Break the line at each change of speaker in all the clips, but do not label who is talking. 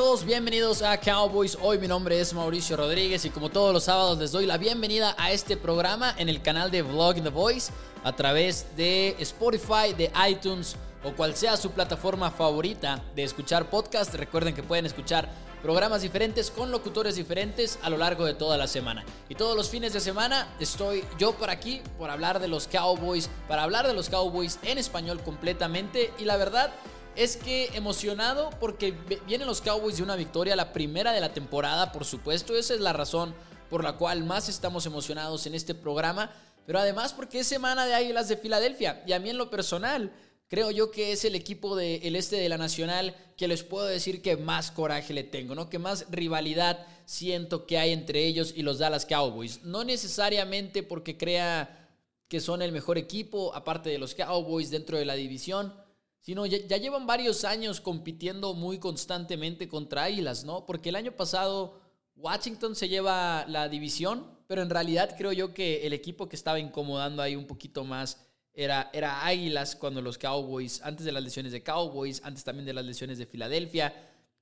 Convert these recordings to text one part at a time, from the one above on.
Todos, bienvenidos a Cowboys. Hoy mi nombre es Mauricio Rodríguez y como todos los sábados les doy la bienvenida a este programa en el canal de Vlog The Voice a través de Spotify, de iTunes o cual sea su plataforma favorita de escuchar podcast. Recuerden que pueden escuchar programas diferentes con locutores diferentes a lo largo de toda la semana. Y todos los fines de semana estoy yo por aquí por hablar de los Cowboys, para hablar de los Cowboys en español completamente y la verdad es que emocionado porque vienen los Cowboys de una victoria, la primera de la temporada, por supuesto. Esa es la razón por la cual más estamos emocionados en este programa. Pero además porque es semana de Águilas de Filadelfia. Y a mí en lo personal, creo yo que es el equipo del este de la Nacional que les puedo decir que más coraje le tengo, ¿no? Que más rivalidad siento que hay entre ellos y los Dallas Cowboys. No necesariamente porque crea que son el mejor equipo, aparte de los Cowboys dentro de la división sino ya, llevan varios años compitiendo muy constantemente contra Águilas, ¿no? Porque el año pasado Washington se lleva la división, pero en realidad creo yo que el equipo que estaba incomodando ahí un poquito más era, era Águilas cuando los Cowboys, antes de las lesiones de Cowboys, antes también de las lesiones de Filadelfia.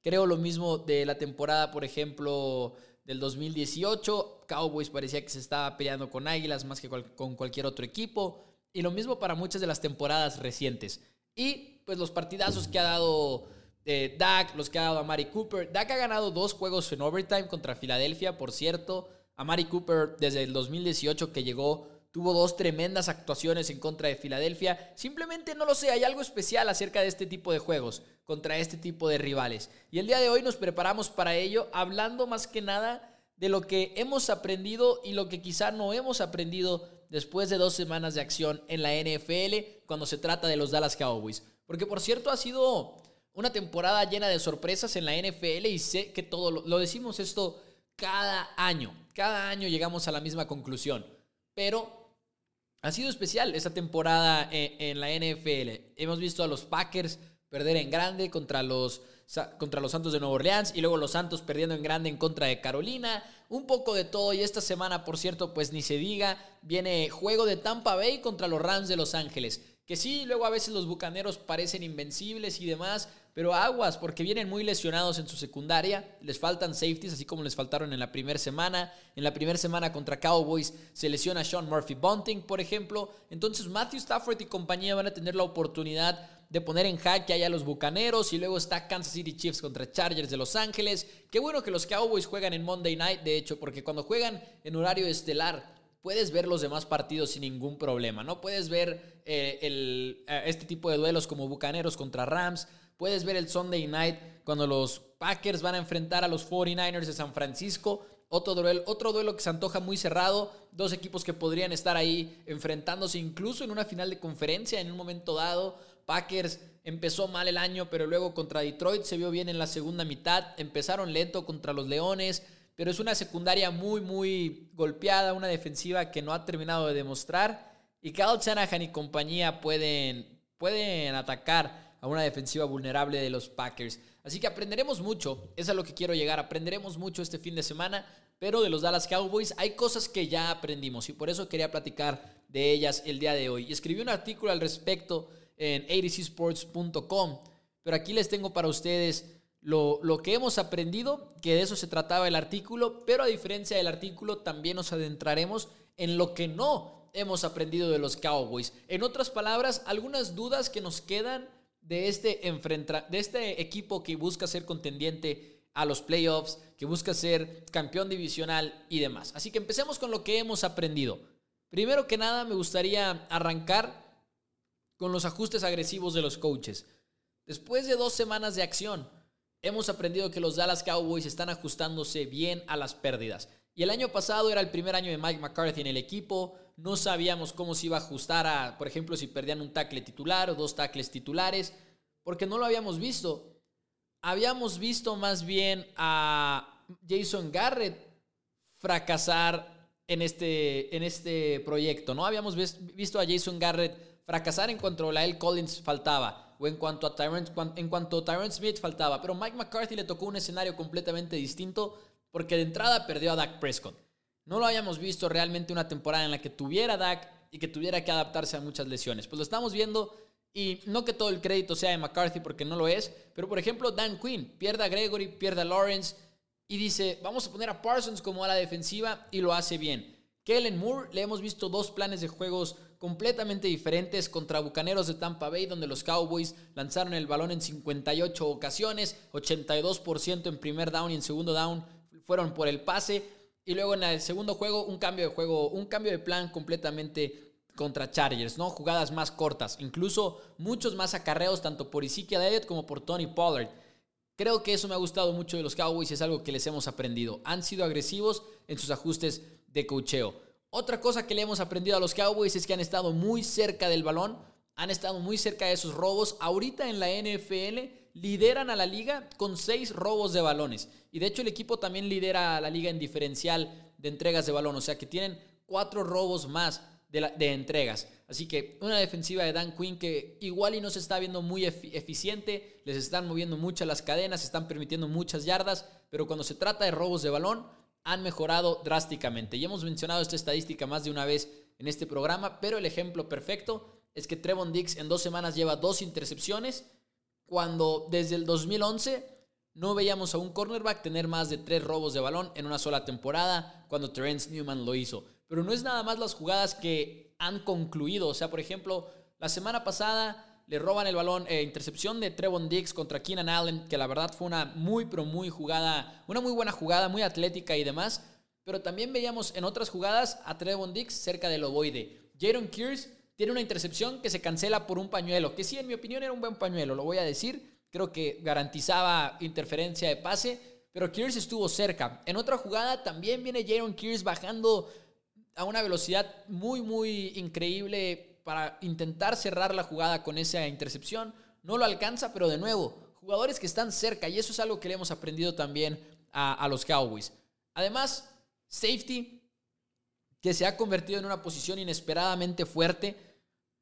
Creo lo mismo de la temporada, por ejemplo, del 2018. Cowboys parecía que se estaba peleando con Águilas más que con cualquier otro equipo. Y lo mismo para muchas de las temporadas recientes. Y pues los partidazos que ha dado eh, Dak, los que ha dado a Mari Cooper. Dak ha ganado dos juegos en overtime contra Filadelfia, por cierto. A Mari Cooper desde el 2018 que llegó tuvo dos tremendas actuaciones en contra de Filadelfia. Simplemente no lo sé, hay algo especial acerca de este tipo de juegos contra este tipo de rivales. Y el día de hoy nos preparamos para ello hablando más que nada de lo que hemos aprendido y lo que quizá no hemos aprendido después de dos semanas de acción en la NFL cuando se trata de los Dallas Cowboys. Porque por cierto ha sido una temporada llena de sorpresas en la NFL y sé que todo lo, decimos esto cada año. Cada año llegamos a la misma conclusión. Pero ha sido especial esta temporada en, en la NFL. Hemos visto a los Packers perder en grande contra los contra los Santos de Nueva Orleans y luego los Santos perdiendo en grande en contra de Carolina. Un poco de todo y esta semana, por cierto, pues ni se diga, viene juego de Tampa Bay contra los Rams de Los Ángeles. Que sí, luego a veces los Bucaneros parecen invencibles y demás, pero aguas porque vienen muy lesionados en su secundaria, les faltan safeties así como les faltaron en la primera semana. En la primera semana contra Cowboys se lesiona Sean Murphy Bunting, por ejemplo. Entonces Matthew Stafford y compañía van a tener la oportunidad de poner en jaque allá a los Bucaneros y luego está Kansas City Chiefs contra Chargers de Los Ángeles. Qué bueno que los Cowboys juegan en Monday Night, de hecho, porque cuando juegan en horario estelar puedes ver los demás partidos sin ningún problema, ¿no? Puedes ver eh, el, eh, este tipo de duelos como Bucaneros contra Rams, puedes ver el Sunday Night cuando los Packers van a enfrentar a los 49ers de San Francisco. Otro duelo, otro duelo que se antoja muy cerrado. Dos equipos que podrían estar ahí enfrentándose incluso en una final de conferencia en un momento dado. Packers empezó mal el año, pero luego contra Detroit se vio bien en la segunda mitad. Empezaron lento contra los Leones, pero es una secundaria muy, muy golpeada, una defensiva que no ha terminado de demostrar. Y Kyle Shanahan y compañía pueden, pueden atacar a una defensiva vulnerable de los Packers. Así que aprenderemos mucho, es a lo que quiero llegar, aprenderemos mucho este fin de semana, pero de los Dallas Cowboys hay cosas que ya aprendimos y por eso quería platicar de ellas el día de hoy. Escribí un artículo al respecto en adcsports.com. Pero aquí les tengo para ustedes lo, lo, que hemos aprendido, que de eso se trataba el artículo, pero a diferencia del artículo también nos adentraremos en lo que no hemos aprendido de los Cowboys. En otras palabras, algunas dudas que nos quedan de este, de este equipo que busca ser contendiente a los playoffs, que busca ser campeón divisional y demás. Así que empecemos con lo que hemos aprendido. Primero que nada, me gustaría arrancar con los ajustes agresivos de los coaches. Después de dos semanas de acción, hemos aprendido que los Dallas Cowboys están ajustándose bien a las pérdidas. Y el año pasado era el primer año de Mike McCarthy en el equipo. No sabíamos cómo se iba a ajustar a, por ejemplo, si perdían un tackle titular o dos tackles titulares, porque no lo habíamos visto. Habíamos visto más bien a Jason Garrett fracasar en este, en este proyecto, ¿no? Habíamos visto a Jason Garrett fracasar en cuanto a Lael Collins faltaba o en cuanto a Tyrant, en cuanto a Tyrant Smith faltaba, pero Mike McCarthy le tocó un escenario completamente distinto porque de entrada perdió a Dak Prescott. No lo habíamos visto realmente una temporada en la que tuviera Dak y que tuviera que adaptarse a muchas lesiones. Pues lo estamos viendo y no que todo el crédito sea de McCarthy porque no lo es, pero por ejemplo Dan Quinn pierde a Gregory, pierde a Lawrence y dice, vamos a poner a Parsons como a la defensiva y lo hace bien. Kellen Moore, le hemos visto dos planes de juegos completamente diferentes contra Bucaneros de Tampa Bay, donde los Cowboys lanzaron el balón en 58 ocasiones, 82% en primer down y en segundo down fueron por el pase. Y luego en el segundo juego, un cambio de juego, un cambio de plan completamente contra Chargers, ¿no? Jugadas más cortas, incluso muchos más acarreos, tanto por Ezekiel Elliott como por Tony Pollard. Creo que eso me ha gustado mucho de los Cowboys es algo que les hemos aprendido. Han sido agresivos en sus ajustes de cocheo. Otra cosa que le hemos aprendido a los Cowboys es que han estado muy cerca del balón, han estado muy cerca de esos robos. Ahorita en la NFL lideran a la liga con seis robos de balones. Y de hecho el equipo también lidera a la liga en diferencial de entregas de balón. O sea que tienen cuatro robos más de, entregas. Así que una defensiva de Dan Quinn que igual y no se está viendo muy eficiente. Les están moviendo muchas las cadenas, están permitiendo muchas yardas. Pero cuando se trata de robos de balón, han mejorado drásticamente. Y hemos mencionado esta estadística más de una vez en este programa. Pero el ejemplo perfecto es que Trevon Dix en dos semanas lleva dos intercepciones cuando desde el 2011 no veíamos a un cornerback tener más de tres robos de balón en una sola temporada cuando Terence Newman lo hizo. Pero no es nada más las jugadas que han concluido. O sea, por ejemplo, la semana pasada le roban el balón, eh, intercepción de Trevon Diggs contra Keenan Allen, que la verdad fue una muy, pero muy jugada, una muy buena jugada, muy atlética y demás. Pero también veíamos en otras jugadas a Trevon Diggs cerca del ovoide. Jaron Kears tiene una intercepción que se cancela por un pañuelo, que sí, en mi opinión era un buen pañuelo, lo voy a decir. Creo que garantizaba interferencia de pase, pero Kears estuvo cerca. En otra jugada también viene Jaron Kears bajando a una velocidad muy, muy increíble para intentar cerrar la jugada con esa intercepción. No lo alcanza, pero de nuevo, jugadores que están cerca, y eso es algo que le hemos aprendido también a, a los Cowboys. Además, safety, que se ha convertido en una posición inesperadamente fuerte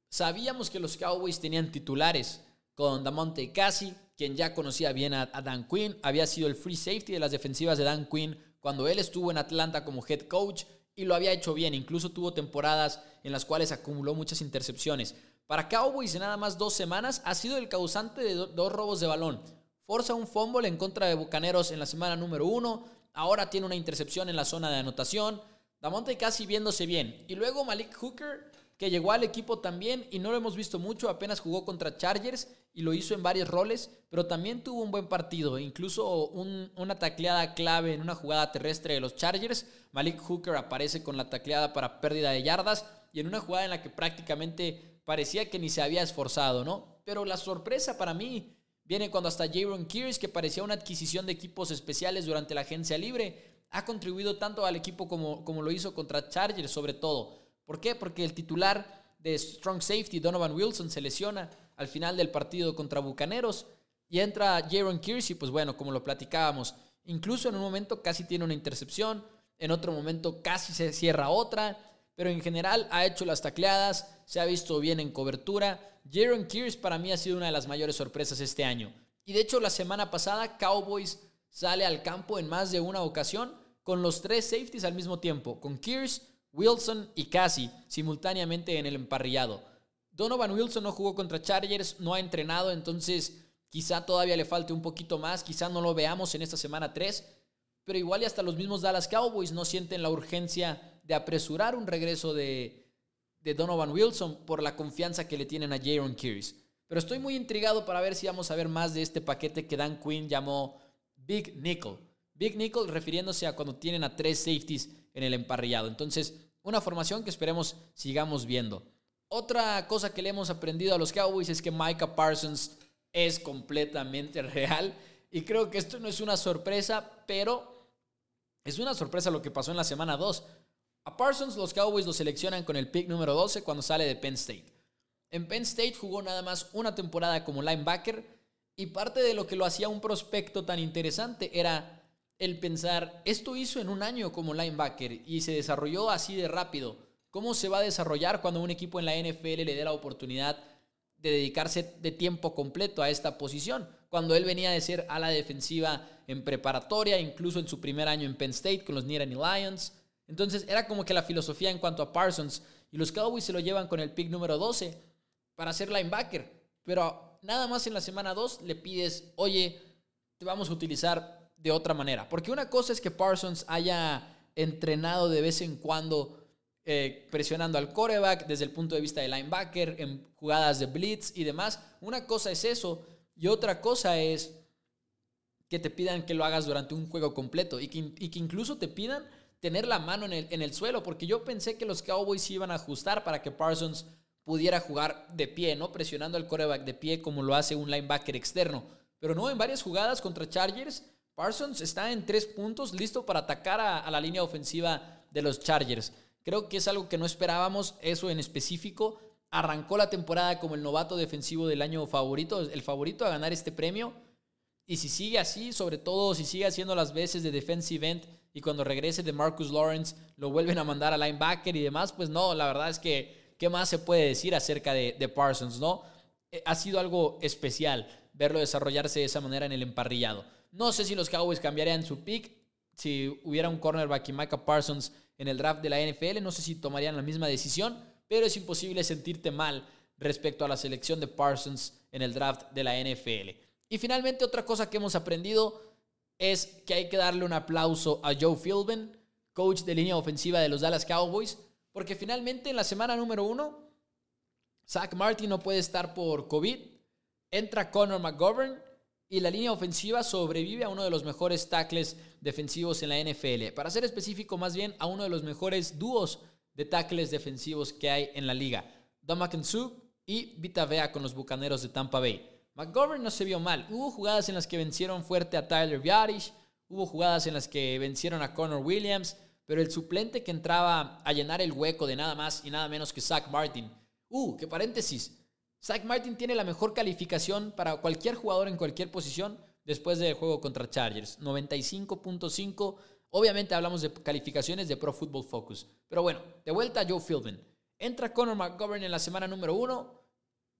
Sabíamos que los Cowboys tenían titulares con Damonte Cassie, quien ya conocía bien a, Dan Quinn, había sido el free safety de las defensivas de Dan Quinn cuando él estuvo en Atlanta como head coach y lo había hecho bien, incluso tuvo temporadas en las cuales acumuló muchas intercepciones. Para Cowboys en nada más dos semanas ha sido el causante de dos robos de balón. Forza un fumble en contra de Bucaneros en la semana número uno, ahora tiene una intercepción en la zona de anotación, Damonte Cassie viéndose bien. Y luego Malik Hooker que llegó al equipo también y no lo hemos visto mucho, apenas jugó contra Chargers y lo hizo en varios roles, pero también tuvo un buen partido, incluso una tacleada clave en una jugada terrestre de los Chargers. Malik Hooker aparece con la tacleada para pérdida de yardas y en una jugada en la que prácticamente parecía que ni se había esforzado, ¿no? Pero la sorpresa para mí viene cuando hasta Jaron Kears, que parecía una adquisición de equipos especiales durante la agencia libre, ha contribuido tanto al equipo como, como lo hizo contra Chargers sobre todo. ¿Por qué? Porque el titular de Strong Safety, Donovan Wilson, se lesiona al final del partido contra Bucaneros y entra Jaron Kersey, pues bueno, como lo platicábamos, incluso en un momento casi tiene una intercepción, en otro momento casi se cierra otra, pero en general ha hecho las tacleadas, se ha visto bien en cobertura. Jaron Kears para mí ha sido una de las mayores sorpresas este año. Y de hecho la semana pasada Cowboys sale al campo en más de una ocasión con los tres safeties al mismo tiempo, con Kears, Wilson y Cassie simultáneamente en el emparrillado. Donovan Wilson no jugó contra Chargers, no ha entrenado, entonces quizá todavía le falte un poquito más, quizá no lo veamos en esta semana 3, pero igual y hasta los mismos Dallas Cowboys no sienten la urgencia de apresurar un regreso de, Donovan Wilson por la confianza que le tienen a Jaron Kears. Pero estoy muy intrigado para ver si vamos a ver más de este paquete que Dan Quinn llamó Big Nickel. Big Nickel refiriéndose a cuando tienen a tres safeties en el emparrillado. Entonces, una formación que esperemos sigamos viendo. Otra cosa que le hemos aprendido a los Cowboys es que Micah Parsons es completamente real. Y creo que esto no es una sorpresa, pero es una sorpresa lo que pasó en la semana 2. A Parsons los Cowboys lo seleccionan con el pick número 12 cuando sale de Penn State. En Penn State jugó nada más una temporada como linebacker y parte de lo que lo hacía un prospecto tan interesante era el pensar, esto hizo en un año como linebacker y se desarrolló así de rápido. ¿Cómo se va a desarrollar cuando un equipo en la NFL le dé la oportunidad de dedicarse de tiempo completo a esta posición? Cuando él venía de ser ala defensiva en preparatoria, incluso en su primer año en Penn State con los Nittany Lions. Entonces era como que la filosofía en cuanto a Parsons y los Cowboys se lo llevan con el pick número 12 para ser linebacker. Pero nada más en la semana 2 le pides, oye, te vamos a utilizar de otra manera. Porque una cosa es que Parsons haya entrenado de vez en cuando eh, presionando al coreback desde el punto de vista de linebacker, en jugadas de blitz y demás. Una cosa es eso y otra cosa es que te pidan que lo hagas durante un juego completo y que, incluso te pidan tener la mano en el, suelo, porque yo pensé que los Cowboys iban a ajustar para que Parsons pudiera jugar de pie, ¿no? Presionando al coreback de pie como lo hace un linebacker externo. Pero no, en varias jugadas contra Chargers Parsons está en tres puntos, listo para atacar a, la línea ofensiva de los Chargers. Creo que es algo que no esperábamos, eso en específico. Arrancó la temporada como el novato defensivo del año favorito, el favorito a ganar este premio. Y si sigue así, sobre todo si sigue haciendo las veces de defensive end y cuando regrese de Marcus Lawrence lo vuelven a mandar a linebacker y demás, pues no, la verdad es que, ¿qué más se puede decir acerca de, de Parsons, no? Eh, ha sido algo especial verlo desarrollarse de esa manera en el emparrillado. No sé si los Cowboys cambiarían su pick si hubiera un cornerback y Micah Parsons en el draft de la NFL. No sé si tomarían la misma decisión, pero es imposible sentirte mal respecto a la selección de Parsons en el draft de la NFL. Y finalmente otra cosa que hemos aprendido es que hay que darle un aplauso a Joe Philbin, coach de línea ofensiva de los Dallas Cowboys, porque finalmente en la semana número uno, Zach Martin no puede estar por COVID, entra Connor McGovern y la línea ofensiva sobrevive a uno de los mejores tackles defensivos en la NFL. Para ser específico, más bien a uno de los mejores dúos de tackles defensivos que hay en la liga. Su y Vita Vea con los Bucaneros de Tampa Bay. McGovern no se vio mal. Hubo jugadas en las que vencieron fuerte a Tyler Viarish, hubo jugadas en las que vencieron a Connor Williams, pero el suplente que entraba a llenar el hueco de nada más y nada menos que Zach Martin. Uh, qué paréntesis. Zach Martin tiene la mejor calificación para cualquier jugador en cualquier posición después del juego contra Chargers. 95.5. Obviamente hablamos de calificaciones de Pro Football Focus. Pero bueno, de vuelta a Joe Philbin. Entra Conor McGovern en la semana número uno.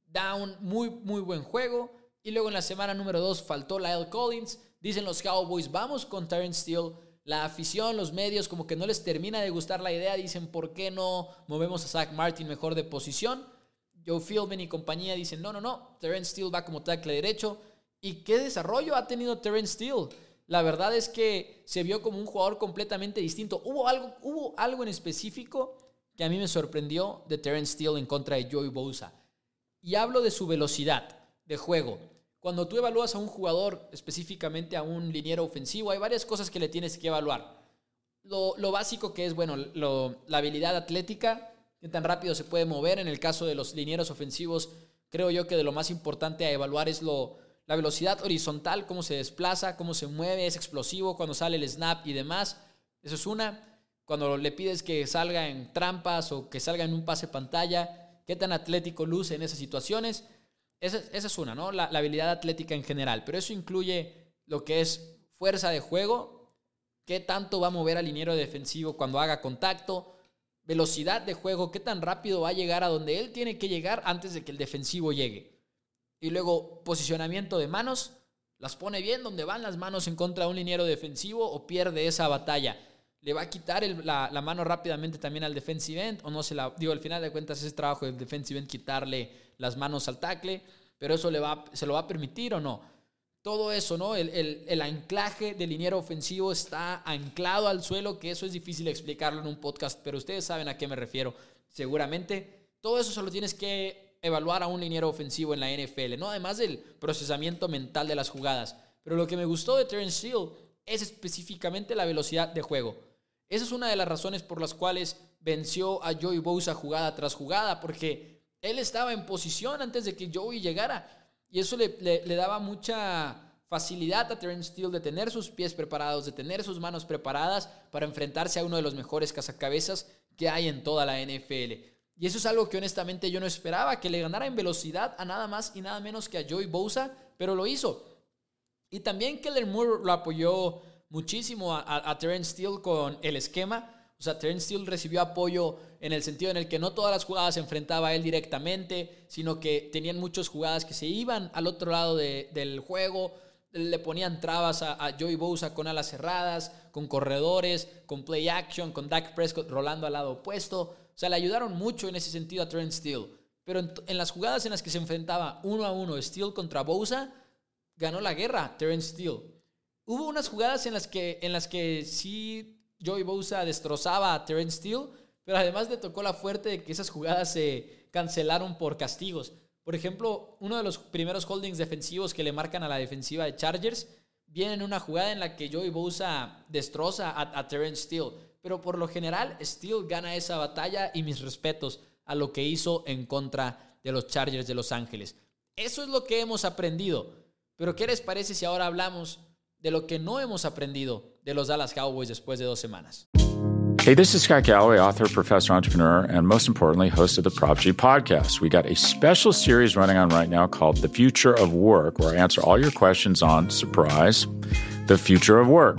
Da un muy, muy buen juego. Y luego en la semana número dos faltó Lyle Collins. Dicen los Cowboys, vamos con Terrence Steele. La afición, los medios, como que no les termina de gustar la idea. Dicen, ¿por qué no movemos a Zach Martin mejor de posición? Joe Philbin y compañía dicen, no, no, no, Terence Steele va como tackle derecho. ¿Y qué desarrollo ha tenido Terence Steele? La verdad es que se vio como un jugador completamente distinto. Hubo algo, hubo algo en específico que a mí me sorprendió de Terence Steele en contra de Joey Bosa. Y hablo de su velocidad de juego. Cuando tú evalúas a un jugador, específicamente a un liniero ofensivo, hay varias cosas que le tienes que evaluar. Lo, básico que es, bueno, la habilidad atlética, qué tan rápido se puede mover. En el caso de los linieros ofensivos, creo yo que de lo más importante a evaluar es lo, la velocidad horizontal, cómo se desplaza, cómo se mueve, es explosivo cuando sale el snap y demás. Eso es una. Cuando le pides que salga en trampas o que salga en un pase pantalla, qué tan atlético luce en esas situaciones. Esa, es una, ¿no? La, la habilidad atlética en general. Pero eso incluye lo que es fuerza de juego, qué tanto va a mover al liniero defensivo cuando haga contacto, velocidad de juego, qué tan rápido va a llegar a donde él tiene que llegar antes de que el defensivo llegue. Y luego posicionamiento de manos, las pone bien donde van las manos en contra de un liniero defensivo o pierde esa batalla. Le va a quitar la, mano rápidamente también al defensive end o no se la... Digo, al final de cuentas es trabajo del defensive end quitarle las manos al tackle, pero eso le va, se lo va a permitir o no todo eso, ¿no? El, anclaje del liniero ofensivo está anclado al suelo, que eso es difícil explicarlo en un podcast, pero ustedes saben a qué me refiero, seguramente. Todo eso solo tienes que evaluar a un liniero ofensivo en la NFL, ¿no? Además del procesamiento mental de las jugadas. pero lo que me gustó de Terence Steele es específicamente la velocidad de juego. Esa es una de las razones por las cuales venció a Joey Bosa jugada tras jugada, porque él estaba en posición antes de que Joey llegara. Y eso le, daba mucha facilidad a Terence Steele de tener sus pies preparados, de tener sus manos preparadas para enfrentarse a uno de los mejores cazacabezas que hay en toda la NFL. Y eso es algo que honestamente yo no esperaba, que le ganara en velocidad a nada más y nada menos que a Joey Bosa, pero lo hizo. Y también Keller Moore lo apoyó muchísimo a, a, Terence Steele con el esquema. O sea, Terence Steele recibió apoyo en el sentido en el que no todas las jugadas se enfrentaba a él directamente, sino que tenían muchas jugadas que se iban al otro lado del juego, le ponían trabas a, a, Joey Bosa con alas cerradas, con corredores, con play action, con Dak Prescott rolando al lado opuesto. O sea, le ayudaron mucho en ese sentido a Trent Steele. Pero en, las jugadas en las que se enfrentaba uno a uno Steele contra Bosa, ganó la guerra Terence Steele. Hubo unas jugadas en las que, en las que sí Joey Bosa destrozaba a Terence Steele, pero además le tocó la fuerte de que esas jugadas se cancelaron por castigos. Por ejemplo, uno de los primeros holdings defensivos que le marcan a la defensiva de Chargers viene en una jugada en la que Joey Bosa destroza a, a Terence Steele. Pero por lo general, Steele gana esa batalla y mis respetos a lo que hizo en contra de los Chargers de Los Ángeles. Eso es lo que hemos aprendido. Pero ¿qué les parece si ahora hablamos de lo que no hemos aprendido de los Dallas Cowboys después de dos semanas?
Hey, this is Scott Galloway, author, professor, entrepreneur, and most importantly, host of the Prop G podcast. We got a special series running on right now called The Future of Work, where I answer all your questions on surprise, the future of work.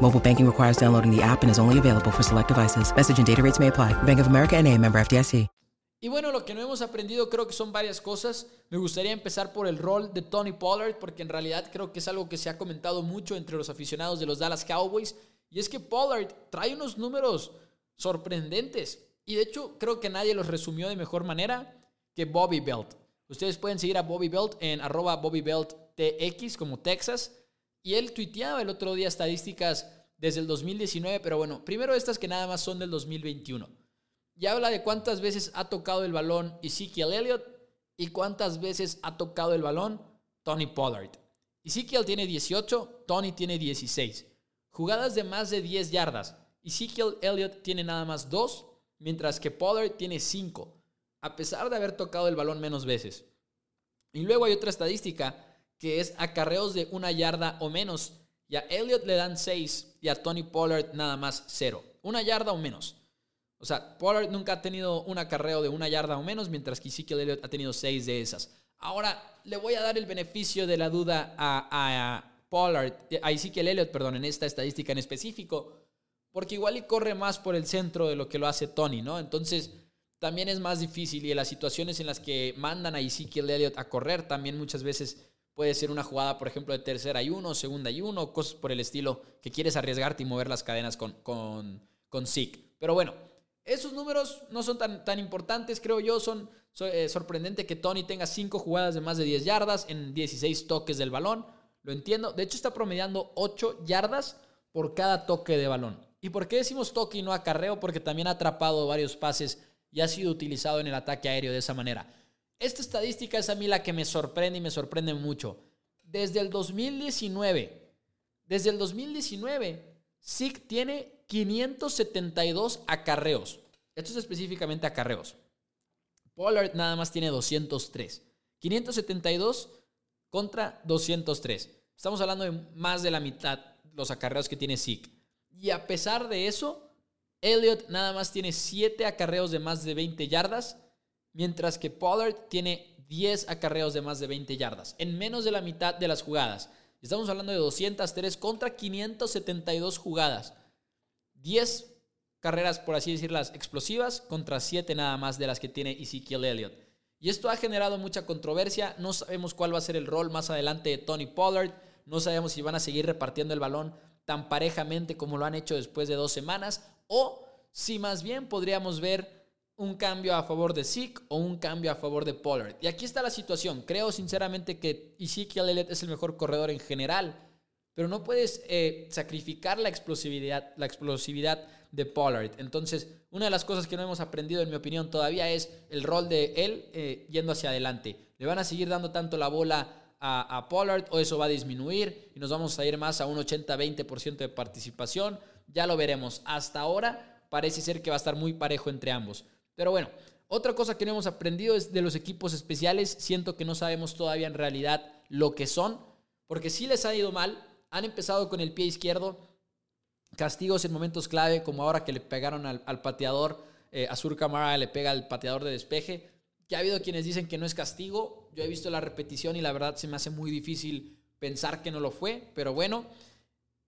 Mobile banking requires downloading the app and is only available for select devices. Message and data rates may apply. Bank of America NA, member FDIC.
Y bueno, lo que no hemos aprendido creo que son varias cosas. Me gustaría empezar por el rol de Tony Pollard, porque en realidad creo que es algo que se ha comentado mucho entre los aficionados de los Dallas Cowboys. Y es que Pollard trae unos números sorprendentes. Y de hecho, creo que nadie los resumió de mejor manera que Bobby Belt. Ustedes pueden seguir a Bobby Belt en arroba Bobby Belt TX como Texas. Y él tuiteaba el otro día estadísticas desde el 2019, pero bueno, primero estas que nada más son del 2021 y habla de cuántas veces ha tocado el balón Ezekiel Elliott y cuántas veces ha tocado el balón Tony Pollard. Ezekiel tiene 18, Tony tiene 16. Jugadas de más de 10 yardas. Ezekiel Elliott tiene nada más 2, mientras que Pollard tiene 5, a pesar de haber tocado el balón menos veces. Y luego hay otra estadística que es acarreos de una yarda o menos. Y a Elliott le dan 6 y a Tony Pollard nada más 0. Una yarda o menos. O sea, Pollard nunca ha tenido un acarreo de una yarda o menos, mientras que Ezekiel Elliott ha tenido seis de esas. Ahora, le voy a dar el beneficio de la duda a, a Pollard, a Ezekiel Elliott, perdón, en esta estadística en específico, porque igual y corre más por el centro de lo que lo hace Tony, ¿no? Entonces, también es más difícil y en las situaciones en las que mandan a Ezekiel Elliott a correr, también muchas veces puede ser una jugada, por ejemplo, de tercera y uno, segunda y uno, cosas por el estilo, que quieres arriesgarte y mover las cadenas con, con, con Zeke. Pero bueno, esos números no son tan, tan importantes, creo yo. Son eh, sorprendente que Tony tenga 5 jugadas de más de 10 yardas en 16 toques del balón. Lo entiendo. De hecho, está promediando 8 yardas por cada toque de balón. ¿Y por qué decimos toque y no acarreo? Porque también ha atrapado varios pases y ha sido utilizado en el ataque aéreo de esa manera. Esta estadística es a mí la que me sorprende y me sorprende mucho. Desde el 2019, desde el 2019, SIC tiene 572 acarreos. Esto es específicamente acarreos. Pollard nada más tiene 203. 572 contra 203. Estamos hablando de más de la mitad los acarreos que tiene Zeke. Y a pesar de eso, Elliott nada más tiene 7 acarreos de más de 20 yardas, mientras que Pollard tiene 10 acarreos de más de 20 yardas, en menos de la mitad de las jugadas. Estamos hablando de 203 contra 572 jugadas. 10 carreras, por así decirlas, explosivas contra 7 nada más de las que tiene Ezekiel Elliott. Y esto ha generado mucha controversia. No sabemos cuál va a ser el rol más adelante de Tony Pollard. No sabemos si van a seguir repartiendo el balón tan parejamente como lo han hecho después de dos semanas. O si más bien podríamos ver un cambio a favor de Zeke o un cambio a favor de Pollard. Y aquí está la situación. Creo sinceramente que Ezekiel Elliott es el mejor corredor en general, pero no puedes eh, sacrificar la explosividad, la explosividad de Pollard. Entonces, una de las cosas que no hemos aprendido, en mi opinión, todavía es el rol de él eh, yendo hacia adelante. ¿Le van a seguir dando tanto la bola a, a Pollard o eso va a disminuir y nos vamos a ir más a un 80-20% de participación? Ya lo veremos. Hasta ahora parece ser que va a estar muy parejo entre ambos. Pero bueno, otra cosa que no hemos aprendido es de los equipos especiales. Siento que no sabemos todavía en realidad lo que son, porque si les ha ido mal. Han empezado con el pie izquierdo, castigos en momentos clave, como ahora que le pegaron al, pateador. Eh, Azur Camara le pega al pateador de despeje. Que ha habido quienes dicen que no es castigo. Yo he visto la repetición y la verdad se me hace muy difícil pensar que no lo fue. Pero bueno,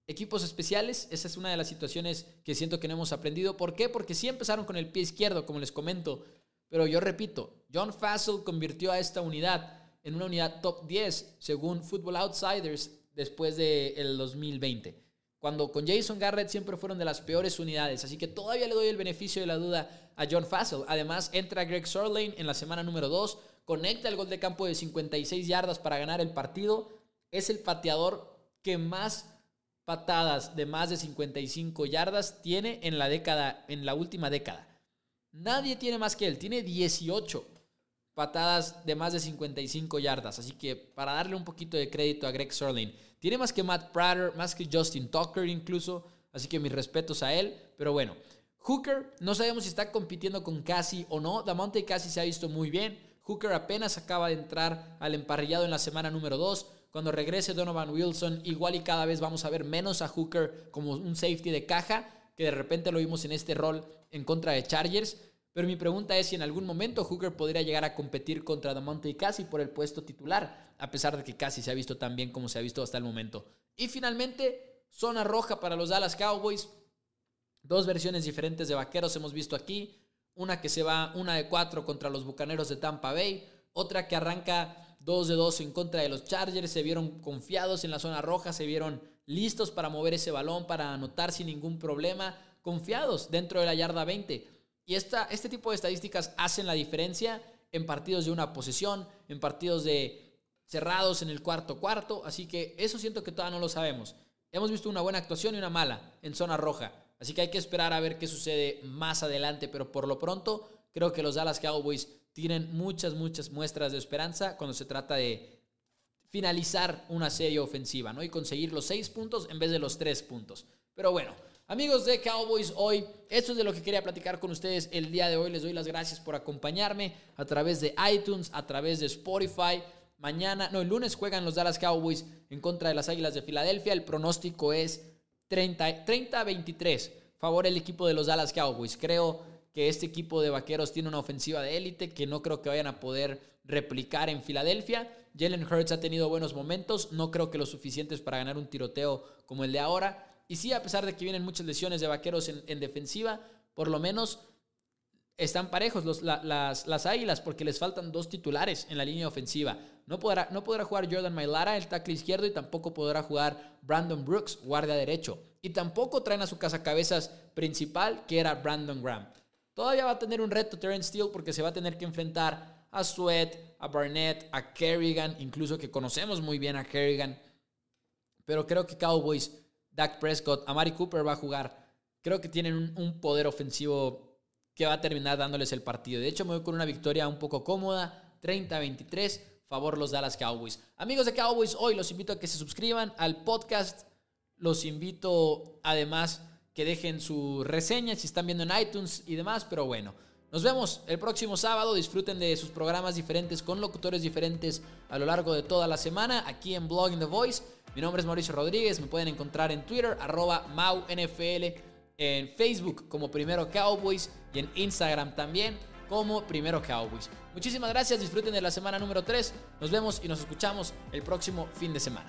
Equipos especiales, esa es una de las situaciones que siento que no hemos aprendido. ¿Por qué? Porque sí empezaron con el pie izquierdo, como les comento. Pero yo repito, John Fassel convirtió a esta unidad en una unidad top 10 según Football Outsiders después del 2020. Cuando con Jason Garrett siempre fueron de las peores unidades. Así que todavía le doy el beneficio de la duda a John Fassel. Además, entra Greg Sorlane en la semana número 2. Conecta el gol de campo de 56 yardas para ganar el partido. Es el pateador que más patadas de más de 55 yardas tiene en la década, en la última década. Nadie tiene más que él, tiene 18 patadas de más de 55 yardas. Así que para darle un poquito de crédito a Greg Serling, tiene más que Matt Prater, más que Justin Tucker incluso. Así que mis respetos a él. Pero bueno, Hooker, no sabemos si está compitiendo con Cassie o no. Damonte Cassie se ha visto muy bien. Hooker apenas acaba de entrar al emparrillado en la semana número 2. Cuando regrese Donovan Wilson, igual y cada vez vamos a ver menos a Hooker como un safety de caja, que de repente lo vimos en este rol en contra de Chargers. Pero mi pregunta es si en algún momento Hooker podría llegar a competir contra Damonte y Cassie por el puesto titular, a pesar de que Cassie se ha visto tan bien como se ha visto hasta el momento. Y finalmente, zona roja para los Dallas Cowboys. Dos versiones diferentes de vaqueros hemos visto aquí. Una que se va una de cuatro contra los Bucaneros de Tampa Bay. Otra que arranca 2 de 2 en contra de los Chargers, se vieron confiados en la zona roja, se vieron listos para mover ese balón, para anotar sin ningún problema, confiados dentro de la yarda 20. Y esta, este tipo de estadísticas hacen la diferencia en partidos de una posesión, en partidos de cerrados en el cuarto cuarto, así que eso siento que todavía no lo sabemos. Hemos visto una buena actuación y una mala en zona roja, así que hay que esperar a ver qué sucede más adelante, pero por lo pronto creo que los Dallas Cowboys tienen muchas, muchas muestras de esperanza cuando se trata de finalizar una serie ofensiva, ¿no? Y conseguir los seis puntos en vez de los tres puntos. Pero bueno, amigos de Cowboys, hoy esto es de lo que quería platicar con ustedes el día de hoy. Les doy las gracias por acompañarme a través de iTunes, a través de Spotify. Mañana, no, el lunes juegan los Dallas Cowboys en contra de las Águilas de Filadelfia. El pronóstico es 30, 30 23. Favor el equipo de los Dallas Cowboys. Creo que este equipo de vaqueros tiene una ofensiva de élite que no creo que vayan a poder replicar en Filadelfia. Jalen Hurts ha tenido buenos momentos, no creo que lo suficientes para ganar un tiroteo como el de ahora. Y sí, a pesar de que vienen muchas lesiones de vaqueros en, defensiva, por lo menos están parejos las, las, águilas porque les faltan dos titulares en la línea ofensiva. No podrá, no podrá jugar Jordan Mailara, el tackle izquierdo, y tampoco podrá jugar Brandon Brooks, guardia derecho. Y tampoco traen a su cazacabezas principal, que era Brandon Graham. Todavía va a tener un reto Terrence Steele porque se va a tener que enfrentar a Sweat, a Barnett, a Kerrigan, incluso que conocemos muy bien a Kerrigan. Pero creo que Cowboys, Dak Prescott, a Mari Cooper va a jugar. Creo que tienen un, poder ofensivo que va a terminar dándoles el partido. De hecho, me voy con una victoria un poco cómoda, 30-23, favor los Dallas Cowboys. Amigos de Cowboys, hoy los invito a que se suscriban al podcast. Los invito además que dejen su reseña si están viendo en iTunes y demás, pero bueno. Nos vemos el próximo sábado. Disfruten de sus programas diferentes con locutores diferentes a lo largo de toda la semana aquí en Blogging The Voice. Mi nombre es Mauricio Rodríguez. Me pueden encontrar en Twitter, arroba MauNFL, en Facebook como Primero Cowboys y en Instagram también como Primero Cowboys. Muchísimas gracias, disfruten de la semana número 3. Nos vemos y nos escuchamos el próximo fin de semana.